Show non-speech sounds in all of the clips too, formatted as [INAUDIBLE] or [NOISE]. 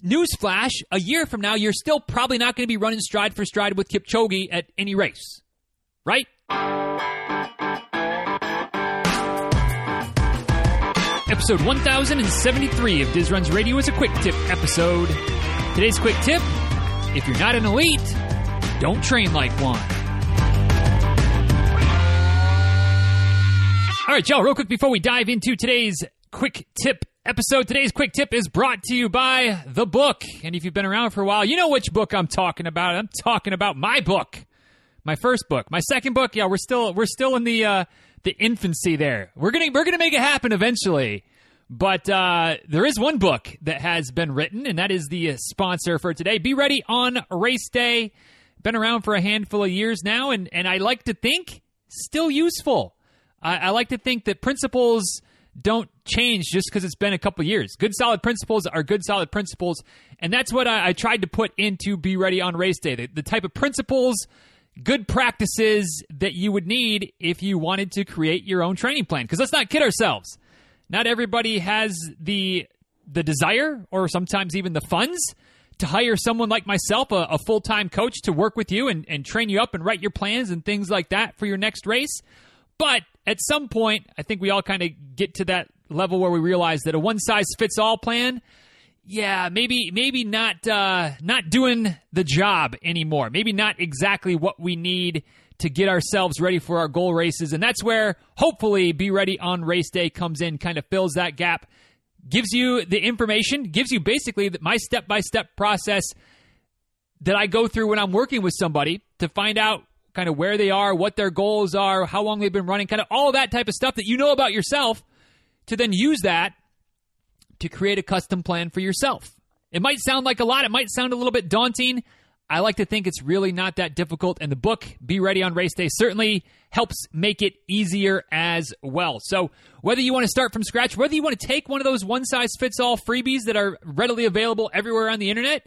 newsflash, a year from now, you're still probably not going to be running stride for stride with Kipchoge at any race, right? Episode 1073 of Diz Runs Radio is a quick tip episode. Today's quick tip if you're not an elite, don't train like one. All right, y'all, real quick before we dive into today's quick tip episode, today's quick tip is brought to you by the book. And if you've been around for a while, you know which book I'm talking about. I'm talking about my book. My first book. My second book, yeah, we're still we're still in the uh the infancy there. We're gonna we're gonna make it happen eventually. But uh, there is one book that has been written, and that is the sponsor for today. Be ready on race day. Been around for a handful of years now, and and I like to think still useful. I, I like to think that principles don't change just because it's been a couple years. Good solid principles are good solid principles, and that's what I, I tried to put into Be Ready on Race Day. The, the type of principles, good practices that you would need if you wanted to create your own training plan. Because let's not kid ourselves. Not everybody has the the desire or sometimes even the funds to hire someone like myself, a, a full time coach, to work with you and, and train you up and write your plans and things like that for your next race. But at some point, I think we all kind of get to that level where we realize that a one size fits all plan, yeah, maybe maybe not uh, not doing the job anymore. Maybe not exactly what we need to get ourselves ready for our goal races. And that's where hopefully Be Ready on Race Day comes in, kind of fills that gap, gives you the information, gives you basically my step by step process that I go through when I'm working with somebody to find out kind of where they are, what their goals are, how long they've been running, kind of all that type of stuff that you know about yourself to then use that to create a custom plan for yourself. It might sound like a lot, it might sound a little bit daunting. I like to think it's really not that difficult, and the book, Be Ready on Race Day, certainly helps make it easier as well. So, whether you want to start from scratch, whether you want to take one of those one size fits all freebies that are readily available everywhere on the internet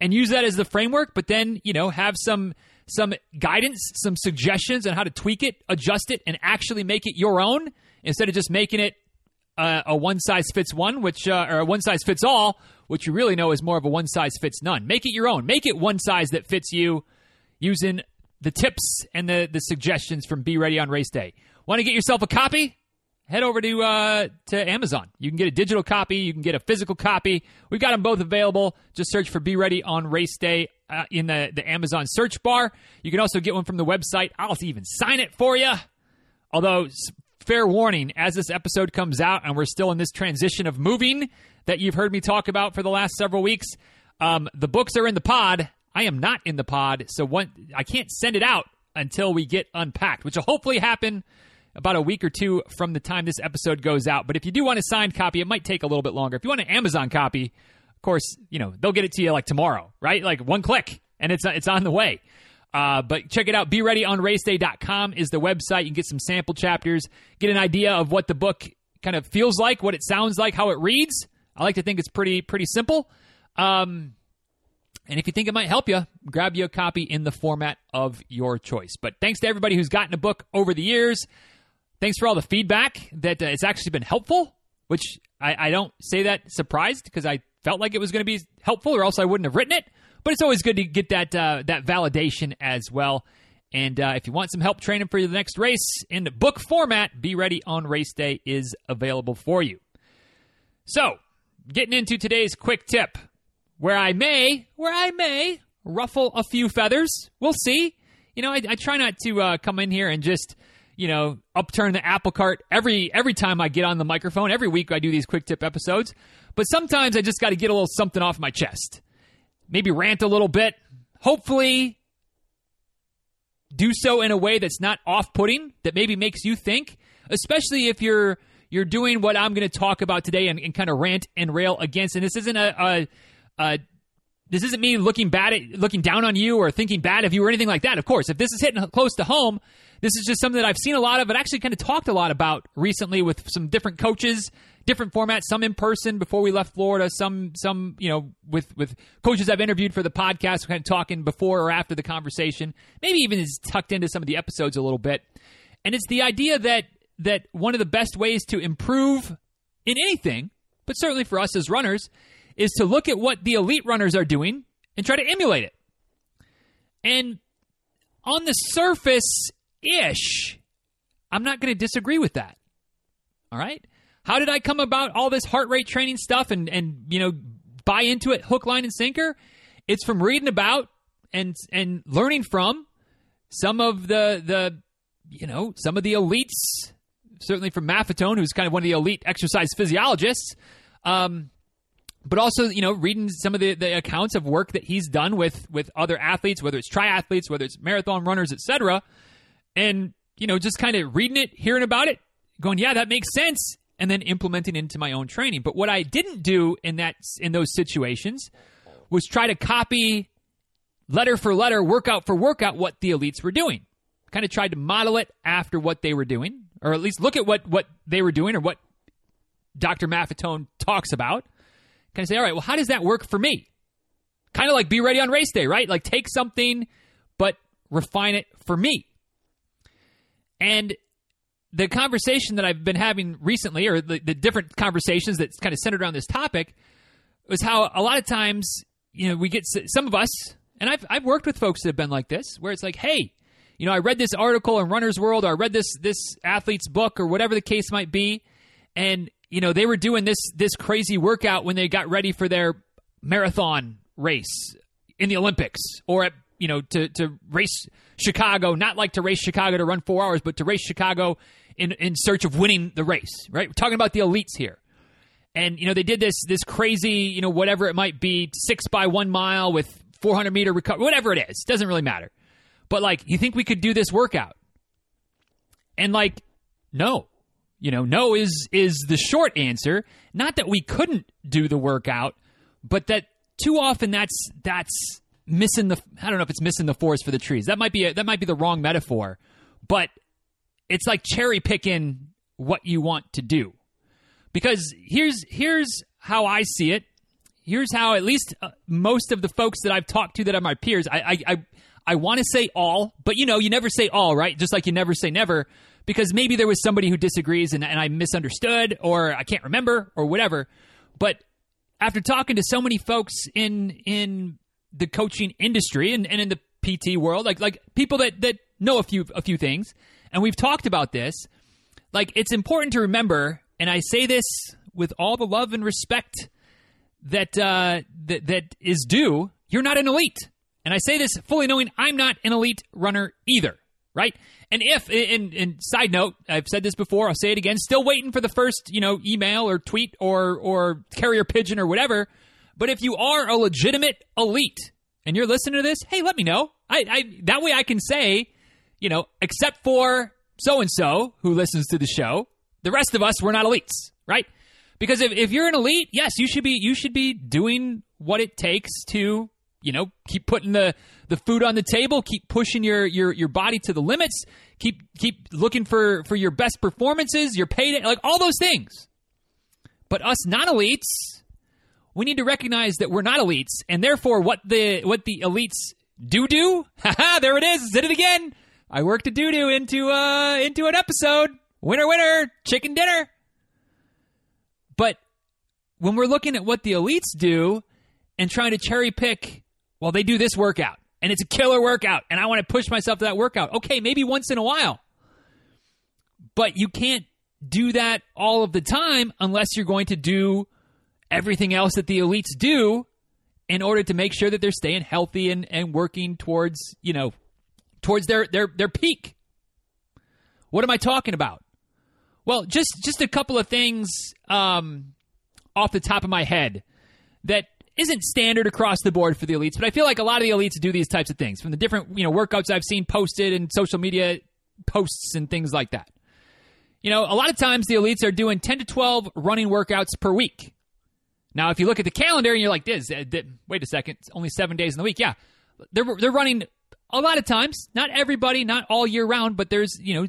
and use that as the framework, but then, you know, have some some guidance, some suggestions on how to tweak it, adjust it, and actually make it your own instead of just making it uh, a one size fits one, which uh, or a one size fits all, which you really know is more of a one size fits none. Make it your own. Make it one size that fits you using the tips and the, the suggestions from Be Ready on Race Day. Want to get yourself a copy? Head over to uh, to Amazon. You can get a digital copy. You can get a physical copy. We've got them both available. Just search for Be Ready on Race Day uh, in the, the Amazon search bar. You can also get one from the website. I'll even sign it for you. Although, fair warning, as this episode comes out and we're still in this transition of moving, that you've heard me talk about for the last several weeks. Um, the books are in the pod. I am not in the pod, so one, I can't send it out until we get unpacked, which will hopefully happen about a week or two from the time this episode goes out. But if you do want a signed copy, it might take a little bit longer. If you want an Amazon copy, of course, you know they'll get it to you like tomorrow, right? Like one click, and it's it's on the way. Uh, but check it out. Be ready on raceday.com is the website. You can get some sample chapters, get an idea of what the book kind of feels like, what it sounds like, how it reads. I like to think it's pretty pretty simple. Um, and if you think it might help you, grab you a copy in the format of your choice. But thanks to everybody who's gotten a book over the years. Thanks for all the feedback that uh, it's actually been helpful, which I, I don't say that surprised because I felt like it was going to be helpful or else I wouldn't have written it. But it's always good to get that uh, that validation as well. And uh, if you want some help training for the next race in book format, Be Ready on Race Day is available for you. So, getting into today's quick tip, where I may, where I may ruffle a few feathers. We'll see. You know, I, I try not to uh, come in here and just, you know, upturn the apple cart every every time I get on the microphone. Every week I do these quick tip episodes, but sometimes I just got to get a little something off my chest. Maybe rant a little bit. Hopefully, do so in a way that's not off-putting, that maybe makes you think, especially if you're you're doing what I'm going to talk about today and, and kind of rant and rail against. And this isn't a, a, a this isn't me looking bad at looking down on you or thinking bad of you or anything like that. Of course, if this is hitting close to home, this is just something that I've seen a lot of and actually kind of talked a lot about recently with some different coaches, different formats, some in person before we left Florida, some some, you know, with with coaches I've interviewed for the podcast, kind of talking before or after the conversation. Maybe even is tucked into some of the episodes a little bit. And it's the idea that that one of the best ways to improve in anything, but certainly for us as runners, is to look at what the elite runners are doing and try to emulate it. And on the surface ish, I'm not going to disagree with that. All right? How did I come about all this heart rate training stuff and, and you know, buy into it hook, line, and sinker? It's from reading about and and learning from some of the the you know some of the elites, certainly from Maffetone, who's kind of one of the elite exercise physiologists. Um, but also, you know, reading some of the, the accounts of work that he's done with with other athletes, whether it's triathletes, whether it's marathon runners, etc., and you know, just kind of reading it, hearing about it, going, yeah, that makes sense, and then implementing into my own training. But what I didn't do in that in those situations was try to copy letter for letter, workout for workout, what the elites were doing. Kind of tried to model it after what they were doing, or at least look at what, what they were doing or what Dr. Maffetone talks about. Kind of say, all right, well, how does that work for me? Kind of like be ready on race day, right? Like take something, but refine it for me. And the conversation that I've been having recently, or the, the different conversations that's kind of centered around this topic, was how a lot of times, you know, we get some of us, and I've I've worked with folks that have been like this, where it's like, hey, you know, I read this article in Runner's World, or I read this this athlete's book, or whatever the case might be, and you know, they were doing this this crazy workout when they got ready for their marathon race in the Olympics, or at you know to to race Chicago, not like to race Chicago to run four hours, but to race Chicago in in search of winning the race. Right, we're talking about the elites here and you know they did this this crazy you know whatever it might be six by one mile with 400 meter recovery, whatever it is. Doesn't really matter. But like, you think we could do this workout? And like, no. You know, no is is the short answer. Not that we couldn't do the workout, but that too often that's that's missing the I don't know if it's missing the forest for the trees. That might be a, that might be the wrong metaphor, but it's like cherry picking what you want to do. Because here's here's how I see it here's how at least uh, most of the folks that I've talked to that are my peers, I I I, I want to say all, but you know, you never say all, right? Just like you never say never, because maybe there was somebody who disagrees and, and I misunderstood or I can't remember or whatever. But after talking to so many folks in in the coaching industry and, and in the PT world, like like people that that know a few a few things, and we've talked about this, like it's important to remember, and I say this with all the love and respect that uh, that that is due, you're not an elite. And I say this fully knowing I'm not an elite runner either, right? And if, and, and side note, I've said this before, I'll say it again, still waiting for the first, you know, email or tweet or or carrier pigeon or whatever. But if you are a legitimate elite and you're listening to this, hey, let me know. I, I that way I can say, you know, except for so and so who listens to the show, the rest of us we're not elites, right? Because if, if you're an elite, yes, you should be you should be doing what it takes to, you know, keep putting the, the food on the table, keep pushing your, your, your body to the limits, keep keep looking for, for your best performances, your payday, like all those things. But us non elites, we need to recognize that we're not elites, and therefore what the what the elites do do, [LAUGHS] haha, there it is, did it again. I worked a doo doo into uh into an episode. Winner winner, chicken dinner. But when we're looking at what the elites do and trying to cherry pick, well, they do this workout and it's a killer workout and I want to push myself to that workout. Okay, maybe once in a while. But you can't do that all of the time unless you're going to do everything else that the elites do in order to make sure that they're staying healthy and, and working towards, you know, towards their, their, their peak. What am I talking about? Well, just just a couple of things um, off the top of my head that isn't standard across the board for the elites, but I feel like a lot of the elites do these types of things from the different you know workouts I've seen posted in social media posts and things like that. You know, a lot of times the elites are doing 10 to 12 running workouts per week. Now, if you look at the calendar and you're like, this, uh, wait a second, it's only seven days in the week. Yeah, they're, they're running a lot of times, not everybody, not all year round, but there's, you know,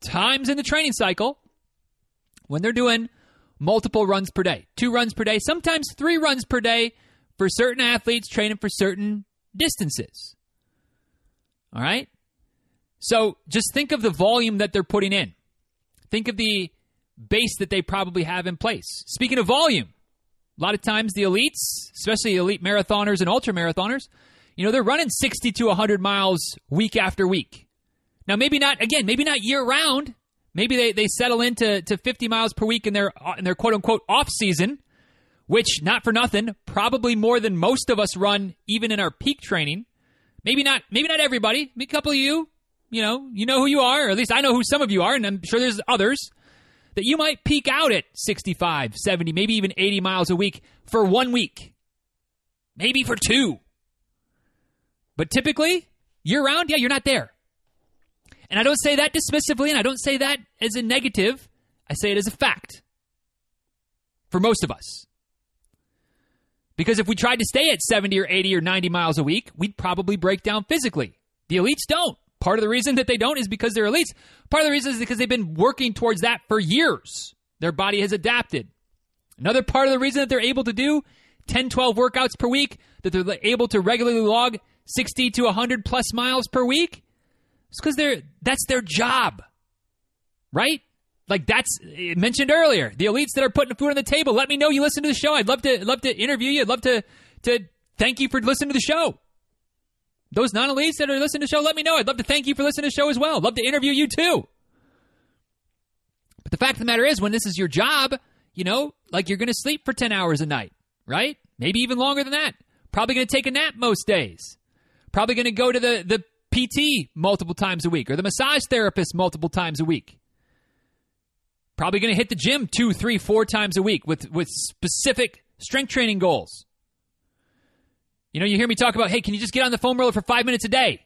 times in the training cycle when they're doing multiple runs per day, two runs per day, sometimes three runs per day for certain athletes training for certain distances. All right? So just think of the volume that they're putting in. Think of the base that they probably have in place. Speaking of volume, A lot of times the elites, especially elite marathoners and ultra marathoners, you know, they're running 60 to 100 miles week after week. Now, maybe not, again, maybe not year round. Maybe they, they settle into to 50 miles per week in their, in their quote unquote off season, which, not for nothing, probably more than most of us run even in our peak training. Maybe not, maybe not everybody. A couple of you, you know, you know who you are, or at least I know who some of you are, and I'm sure there's others that you might peak out at 65, 70, maybe even 80 miles a week for one week, maybe for two. But typically, year round, yeah, you're not there. And I don't say that dismissively, and I don't say that as a negative. I say it as a fact for most of us. Because if we tried to stay at 70 or 80 or 90 miles a week, we'd probably break down physically. The elites don't. Part of the reason that they don't is because they're elites. Part of the reason is because they've been working towards that for years. Their body has adapted. Another part of the reason that they're able to do 10, 12 workouts per week, that they're able to regularly log 60 to 100 plus miles per week, is because they're that's their job. Right? Like that's eh, mentioned earlier. The elites that are putting food on the table. Let me know you listen to the show. I'd love to love to interview you. I'd love to to thank you for listening to the show. Those non elites that are listening to the show, let me know. I'd love to thank you for listening to the show as well. Love to interview you too. But the fact of the matter is, when this is your job, you know, like you're going to sleep for 10 hours a night, right? Maybe even longer than that. Probably going to take a nap most days. Probably going to go to the, the PT multiple times a week or the massage therapist multiple times a week. Probably going to hit the gym two, three, four times a week with, with specific strength training goals. You know, you hear me talk about, hey, can you just get on the foam roller for five minutes a day?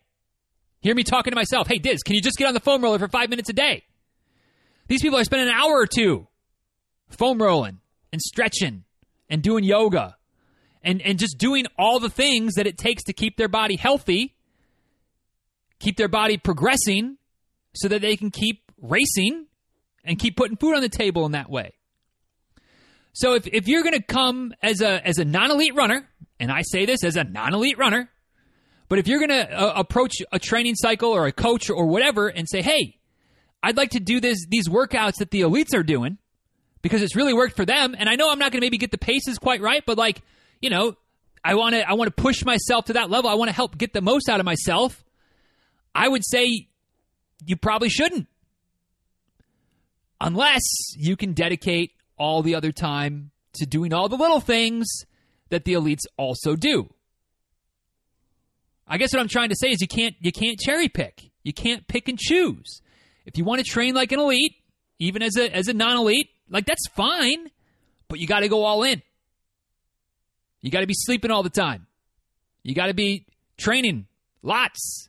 Hear me talking to myself, hey, Diz, can you just get on the foam roller for five minutes a day? These people are spending an hour or two foam rolling and stretching and doing yoga and, and just doing all the things that it takes to keep their body healthy, keep their body progressing so that they can keep racing and keep putting food on the table in that way. So if, if you're going to come as a as a non-elite runner, and I say this as a non elite runner, but if you're going to uh, approach a training cycle or a coach or whatever and say, hey, I'd like to do this, these workouts that the elites are doing because it's really worked for them. And I know I'm not going to maybe get the paces quite right, but like, you know, I want to I want to push myself to that level. I want to help get the most out of myself. I would say you probably shouldn't. Unless you can dedicate all the other time to doing all the little things that the elites also do. I guess what I'm trying to say is you can't you can't cherry pick. You can't pick and choose. If you want to train like an elite, even as a as a non-elite, like that's fine, but you got to go all in. You got to be sleeping all the time. You got to be training lots.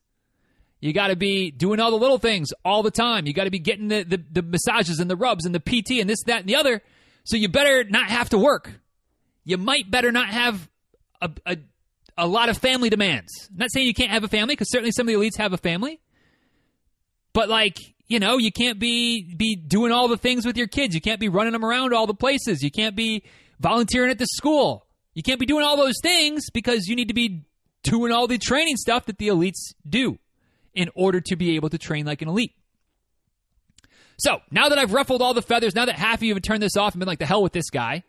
You got to be doing all the little things all the time. You got to be getting the, the, the massages and the rubs and the PT and this, that, and the other. So you better not have to work you might better not have a, a, a lot of family demands. I'm not saying you can't have a family because certainly some of the elites have a family, but like you know, you can't be be doing all the things with your kids. You can't be running them around all the places. You can't be volunteering at the school. You can't be doing all those things because you need to be doing all the training stuff that the elites do in order to be able to train like an elite. So now that I've ruffled all the feathers, now that half of you have turned this off and been like, the hell with this guy,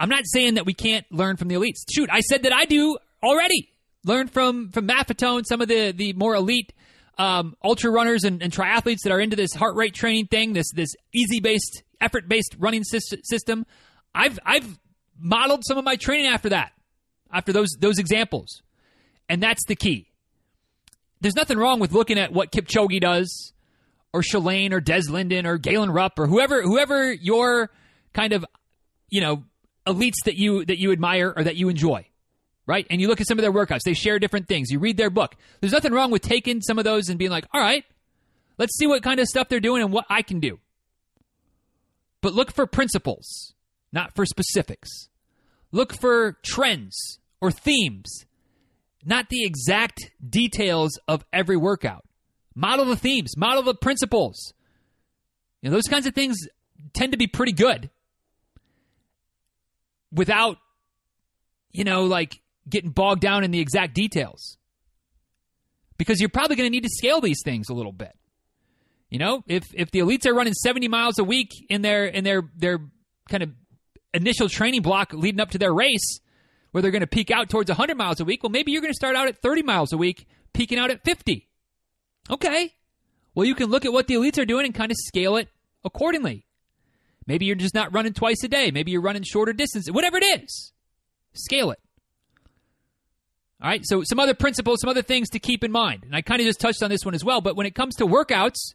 I'm not saying that we can't learn from the elites. Shoot, I said that I do already. Learn from from Maffetone, some of the the more elite um, ultra runners and, and, triathletes that are into this heart rate training thing, this this easy based, effort based running system. I've I've modeled some of my training after that, after those those examples, and that's the key. There's nothing wrong with looking at what Kipchoge does, or Shalane, or Des Linden, or Galen Rupp, or whoever whoever your kind of you know elites that you that you admire or that you enjoy right? And you look at some of their workouts, they share different things. You read their book. There's nothing wrong with taking some of those and being like, all right, let's see what kind of stuff they're doing and what I can do. But look for principles, not for specifics. Look for trends or themes, not the exact details of every workout. Model the themes, model the principles. You know, those kinds of things tend to be pretty good without, you know, like getting bogged down in the exact details. Because you're probably going to need to scale these things a little bit. You know, if if the elites are running 70 miles a week in their in their their kind of initial training block leading up to their race where they're going to peak out towards 100 miles a week. Well, maybe you're going to start out at 30 miles a week, peaking out at 50. Okay. Well, you can look at what the elites are doing and kind of scale it accordingly. Maybe you're just not running twice a day. Maybe you're running shorter distances. Whatever it is, scale it. All right. So, some other principles, some other things to keep in mind. And I kind of just touched on this one as well. But when it comes to workouts,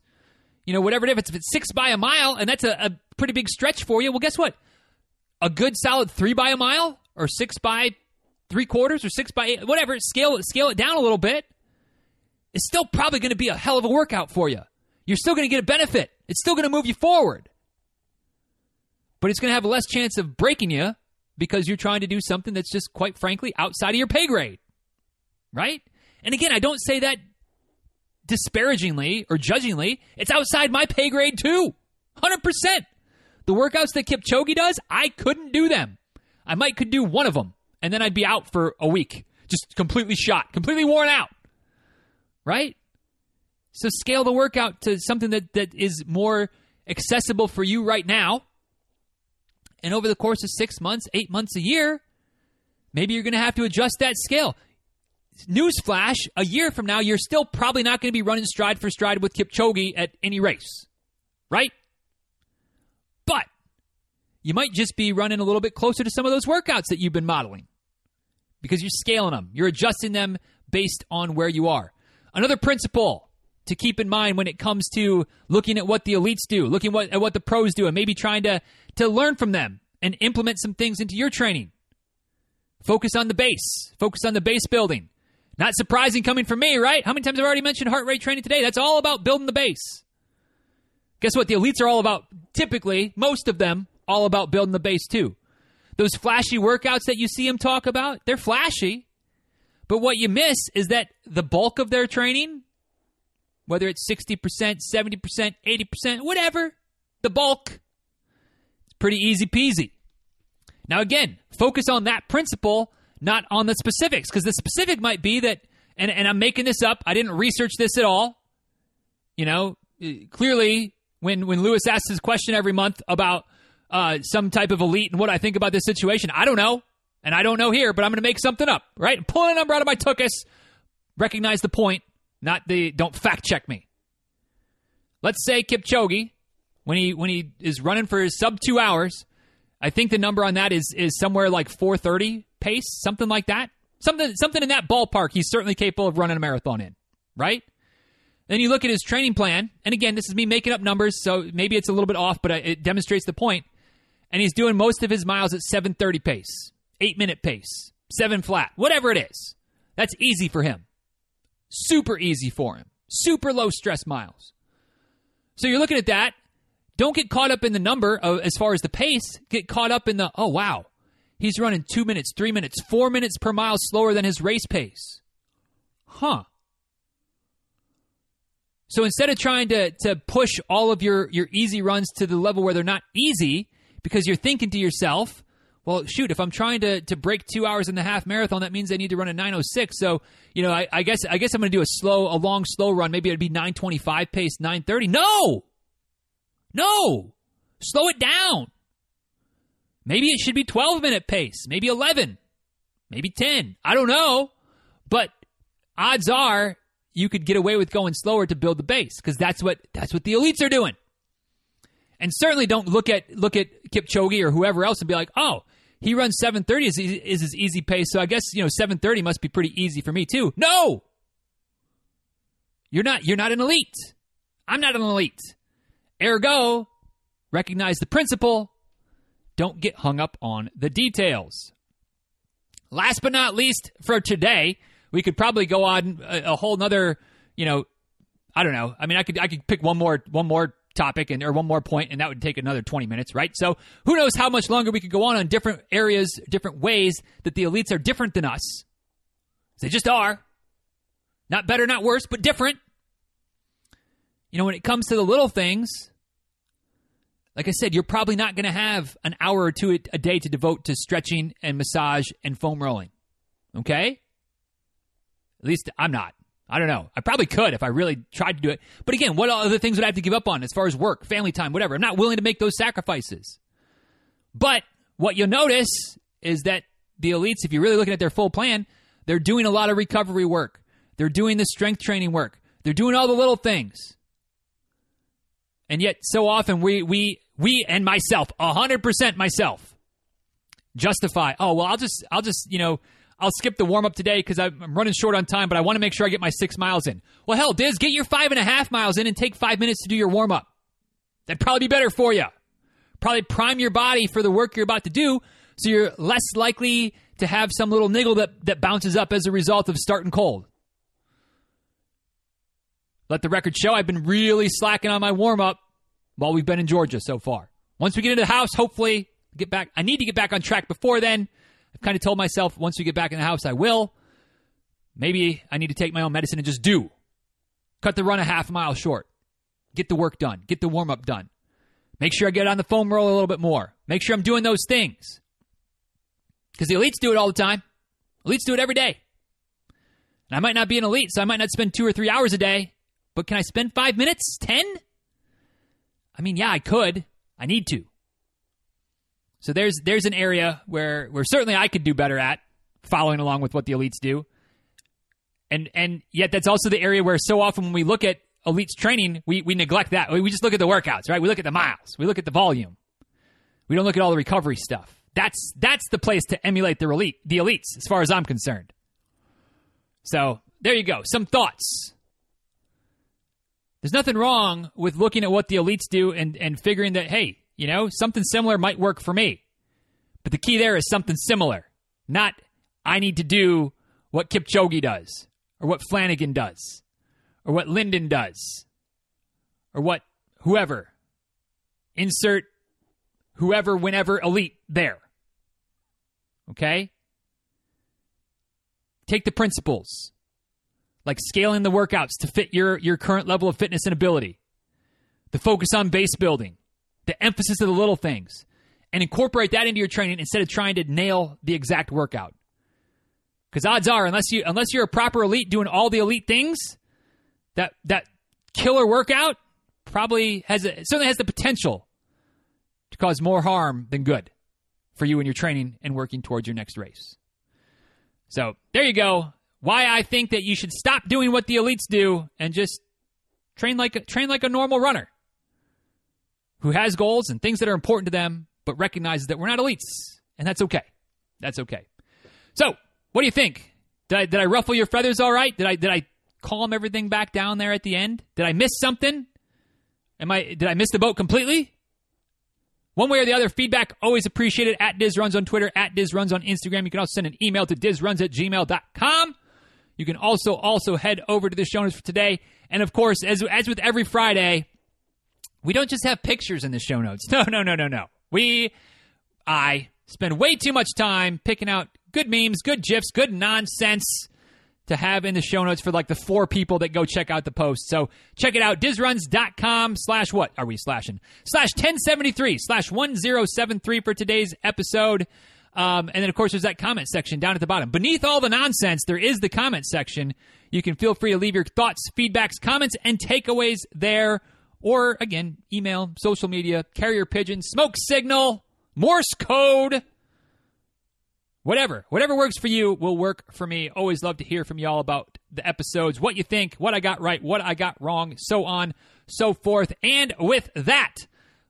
you know, whatever it is, if it's six by a mile and that's a, a pretty big stretch for you, well, guess what? A good solid three by a mile or six by three quarters or six by eight, whatever, scale scale it down a little bit. It's still probably going to be a hell of a workout for you. You're still going to get a benefit. It's still going to move you forward. But it's going to have less chance of breaking you because you're trying to do something that's just quite frankly outside of your pay grade. Right? And again, I don't say that disparagingly or judgingly. It's outside my pay grade too. 100%. The workouts that Kipchoge does, I couldn't do them. I might could do one of them, and then I'd be out for a week, just completely shot, completely worn out. Right? So scale the workout to something that, that is more accessible for you right now. And over the course of six months, eight months, a year, maybe you're going to have to adjust that scale. Newsflash, a year from now, you're still probably not going to be running stride for stride with Kipchoge at any race. Right? You might just be running a little bit closer to some of those workouts that you've been modeling because you're scaling them. You're adjusting them based on where you are. Another principle to keep in mind when it comes to looking at what the elites do, looking what, at what the pros do, and maybe trying to, to learn from them and implement some things into your training. Focus on the base. Focus on the base building. Not surprising coming from me, right? How many times I've I already mentioned heart rate training today? That's all about building the base. Guess what? The elites are all about, typically, most of them, all about building the base too. Those flashy workouts that you see them talk about, they're flashy. But what you miss is that the bulk of their training, whether it's 60%, 70%, 80%, whatever, the bulk, it's pretty easy peasy. Now, again, focus on that principle, not on the specifics, because the specific might be that, and, and I'm making this up, I didn't research this at all. You know, eh, clearly, when, when Lewis asks his question every month about uh, some type of elite and what I think about this situation. I don't know, and I don't know here, but I'm going to make something up, right? Pulling a number out of my tuchus. Recognize the point, not the don't fact check me. Let's say Kipchoge, when he when he is running for his sub two hours, I think the number on that is is somewhere like 430 pace, something like that. Something something in that ballpark. He's certainly capable of running a marathon in, right? Then you look at his training plan, and again, this is me making up numbers, so maybe it's a little bit off, but it demonstrates the point and he's doing most of his miles at 730 pace, 8 minute pace, 7 flat, whatever it is. That's easy for him. Super easy for him. Super low stress miles. So you're looking at that. Don't get caught up in the number of, as far as the pace. Get caught up in the, oh, wow. He's running two minutes, three minutes, four minutes per mile slower than his race pace. Huh. So instead of trying to, to push all of your, your easy runs to the level where they're not easy, because you're thinking to yourself, well, shoot, if I'm trying to, to break two hours in the half marathon, that means I need to run a 906. So, you know, I, I guess I guess I'm going to do a slow, a long, slow run. Maybe it'd be 925 pace, 930. No, no, slow it down. Maybe it should be 12 minute pace, maybe 11, maybe 10. I don't know, but odds are you could get away with going slower to build the base because that's what that's what the elites are doing. And certainly don't look at look at Kipchoge or whoever else and be like, oh, he runs 730 is, is his easy pace, so I guess you know 730 must be pretty easy for me too. No, you're not. You're not an elite. I'm not an elite. Ergo, recognize the principle. Don't get hung up on the details. Last but not least, for today, we could probably go on a, a whole nother, you know, I don't know. I mean, I could I could pick one more one more topic and or one more point and that would take another 20 minutes right? So who knows how much longer we could go on on different areas different ways that the elites are different than us. They just are. Not better not worse but different. You know when it comes to the little things like i said you're probably not going to have an hour or two a day to devote to stretching and massage and foam rolling okay? At least i'm not I don't know. I probably could if I really tried to do it. But again, what other things would I have to give up on as far as work, family time, whatever? I'm not willing to make those sacrifices. But what you'll notice is that the elites, if you're really looking at their full plan, they're doing a lot of recovery work. They're doing the strength training work. They're doing all the little things. And yet, so often we we we and myself, hundred percent myself, justify. Oh well, I'll just I'll just you know I'll skip the warm up today because I'm running short on time, but I want to make sure I get my six miles in. Well, hell, Diz, get your five and a half miles in and take five minutes to do your warm up. That'd probably be better for you. Probably prime your body for the work you're about to do, so you're less likely to have some little niggle that, that bounces up as a result of starting cold. Let the record show I've been really slacking on my warm up while we've been in Georgia so far. Once we get into the house, hopefully get back. I need to get back on track before then. Kind of told myself once we get back in the house, I will. Maybe I need to take my own medicine and just do. Cut the run a half mile short. Get the work done. Get the warm up done. Make sure I get on the foam roll a little bit more. Make sure I'm doing those things. Because the elites do it all the time. Elites do it every day. And I might not be an elite, so I might not spend two or three hours a day, but can I spend five minutes? Ten? I mean, yeah, I could. I need to. So there's there's an area where where certainly I could do better at following along with what the elites do. And and yet that's also the area where so often when we look at elites training, we, we neglect that. We just look at the workouts, right? We look at the miles. We look at the volume. We don't look at all the recovery stuff. That's that's the place to emulate the elite, the elites, as far as I'm concerned. So there you go. Some thoughts. There's nothing wrong with looking at what the elites do and, and figuring that, hey, you know, something similar might work for me. But the key there is something similar, not I need to do what Kipchoge does, or what Flanagan does, or what Linden does, or what whoever. Insert whoever, whenever, elite there. Okay? Take the principles, like scaling the workouts to fit your, your current level of fitness and ability, the focus on base building, the emphasis of the little things, and incorporate that into your training instead of trying to nail the exact workout. Because odds are, unless you unless you're a proper elite doing all the elite things, that that killer workout probably has a, certainly has the potential to cause more harm than good for you in your training and working towards your next race. So there you go. Why I think that you should stop doing what the elites do and just train like a, train like a normal runner who has goals and things that are important to them, but recognizes that we're not elites, and that's okay. That's okay. So, what do you think? Did I, did I ruffle your feathers all right? Did I did I calm everything back down there at the end? Did I miss something? Am I did I miss the boat completely? One way or the other, feedback always appreciated at DizRuns on Twitter, at DizRuns on Instagram. You can also send an email to DizRuns at gmail.com. You can also also head over to the show notes for today. And of course, as as with every Friday, we don't just have pictures in the show notes. [LAUGHS] No, no, no, no, no. We, I spend way too much time picking out good memes, good GIFs, good nonsense to have in the show notes for like the four people that go check out the post. So check it out, dizruns.com slash what are we slashing? Slash 1073 slash 1073 for today's episode. Um, and then, of course, there's that comment section down at the bottom. Beneath all the nonsense, there is the comment section. You can feel free to leave your thoughts, feedbacks, comments, and takeaways there. Or again, email, social media, carrier pigeon, smoke signal, Morse code, whatever. Whatever works for you will work for me. Always love to hear from y'all about the episodes, what you think, what I got right, what I got wrong, so on, so forth. And with that,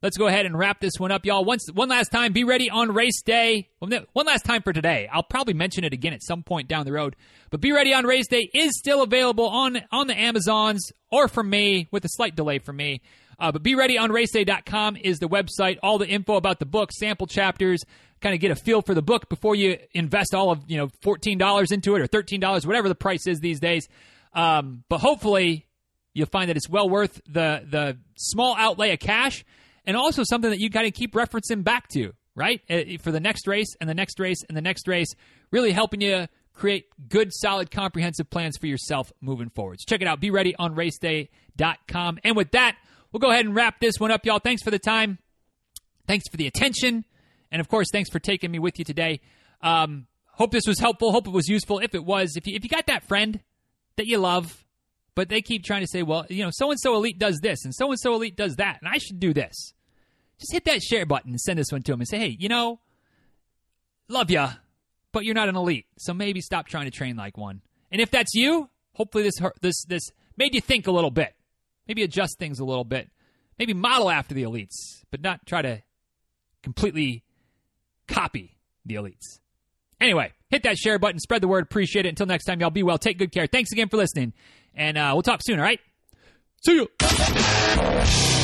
let's go ahead and wrap this one up, y'all. Once, one last time, be ready on race day. One last time for today. I'll probably mention it again at some point down the road. But be ready on race day is still available on on the Amazons or from me with a slight delay for me. Uh, but be ready on raceday.com is the website. All the info about the book, sample chapters, kind of get a feel for the book before you invest all of you know fourteen dollars into it or thirteen dollars, whatever the price is these days. Um, but hopefully, you'll find that it's well worth the the small outlay of cash and also something that you kind of keep referencing back to, right? Uh, for the next race and the next race and the next race, really helping you create good, solid, comprehensive plans for yourself moving forward. So check it out. Be ready on raceday.com. And with that, we'll go ahead and wrap this one up, y'all. Thanks for the time. Thanks for the attention. And of course, thanks for taking me with you today. Um, hope this was helpful. Hope it was useful. If it was, if you, if you got that friend that you love, but they keep trying to say, well, you know, so and so elite does this and so and so elite does that, and I should do this. Just hit that share button and send this one to them and say, hey, you know, love ya, but you're not an elite. So maybe stop trying to train like one. And if that's you, hopefully this this this made you think a little bit. Maybe adjust things a little bit. Maybe model after the elites, but not try to completely copy the elites. Anyway, hit that share button, spread the word, appreciate it. Until next time, y'all be well, take good care. Thanks again for listening, and uh, we'll talk soon, all right? See you.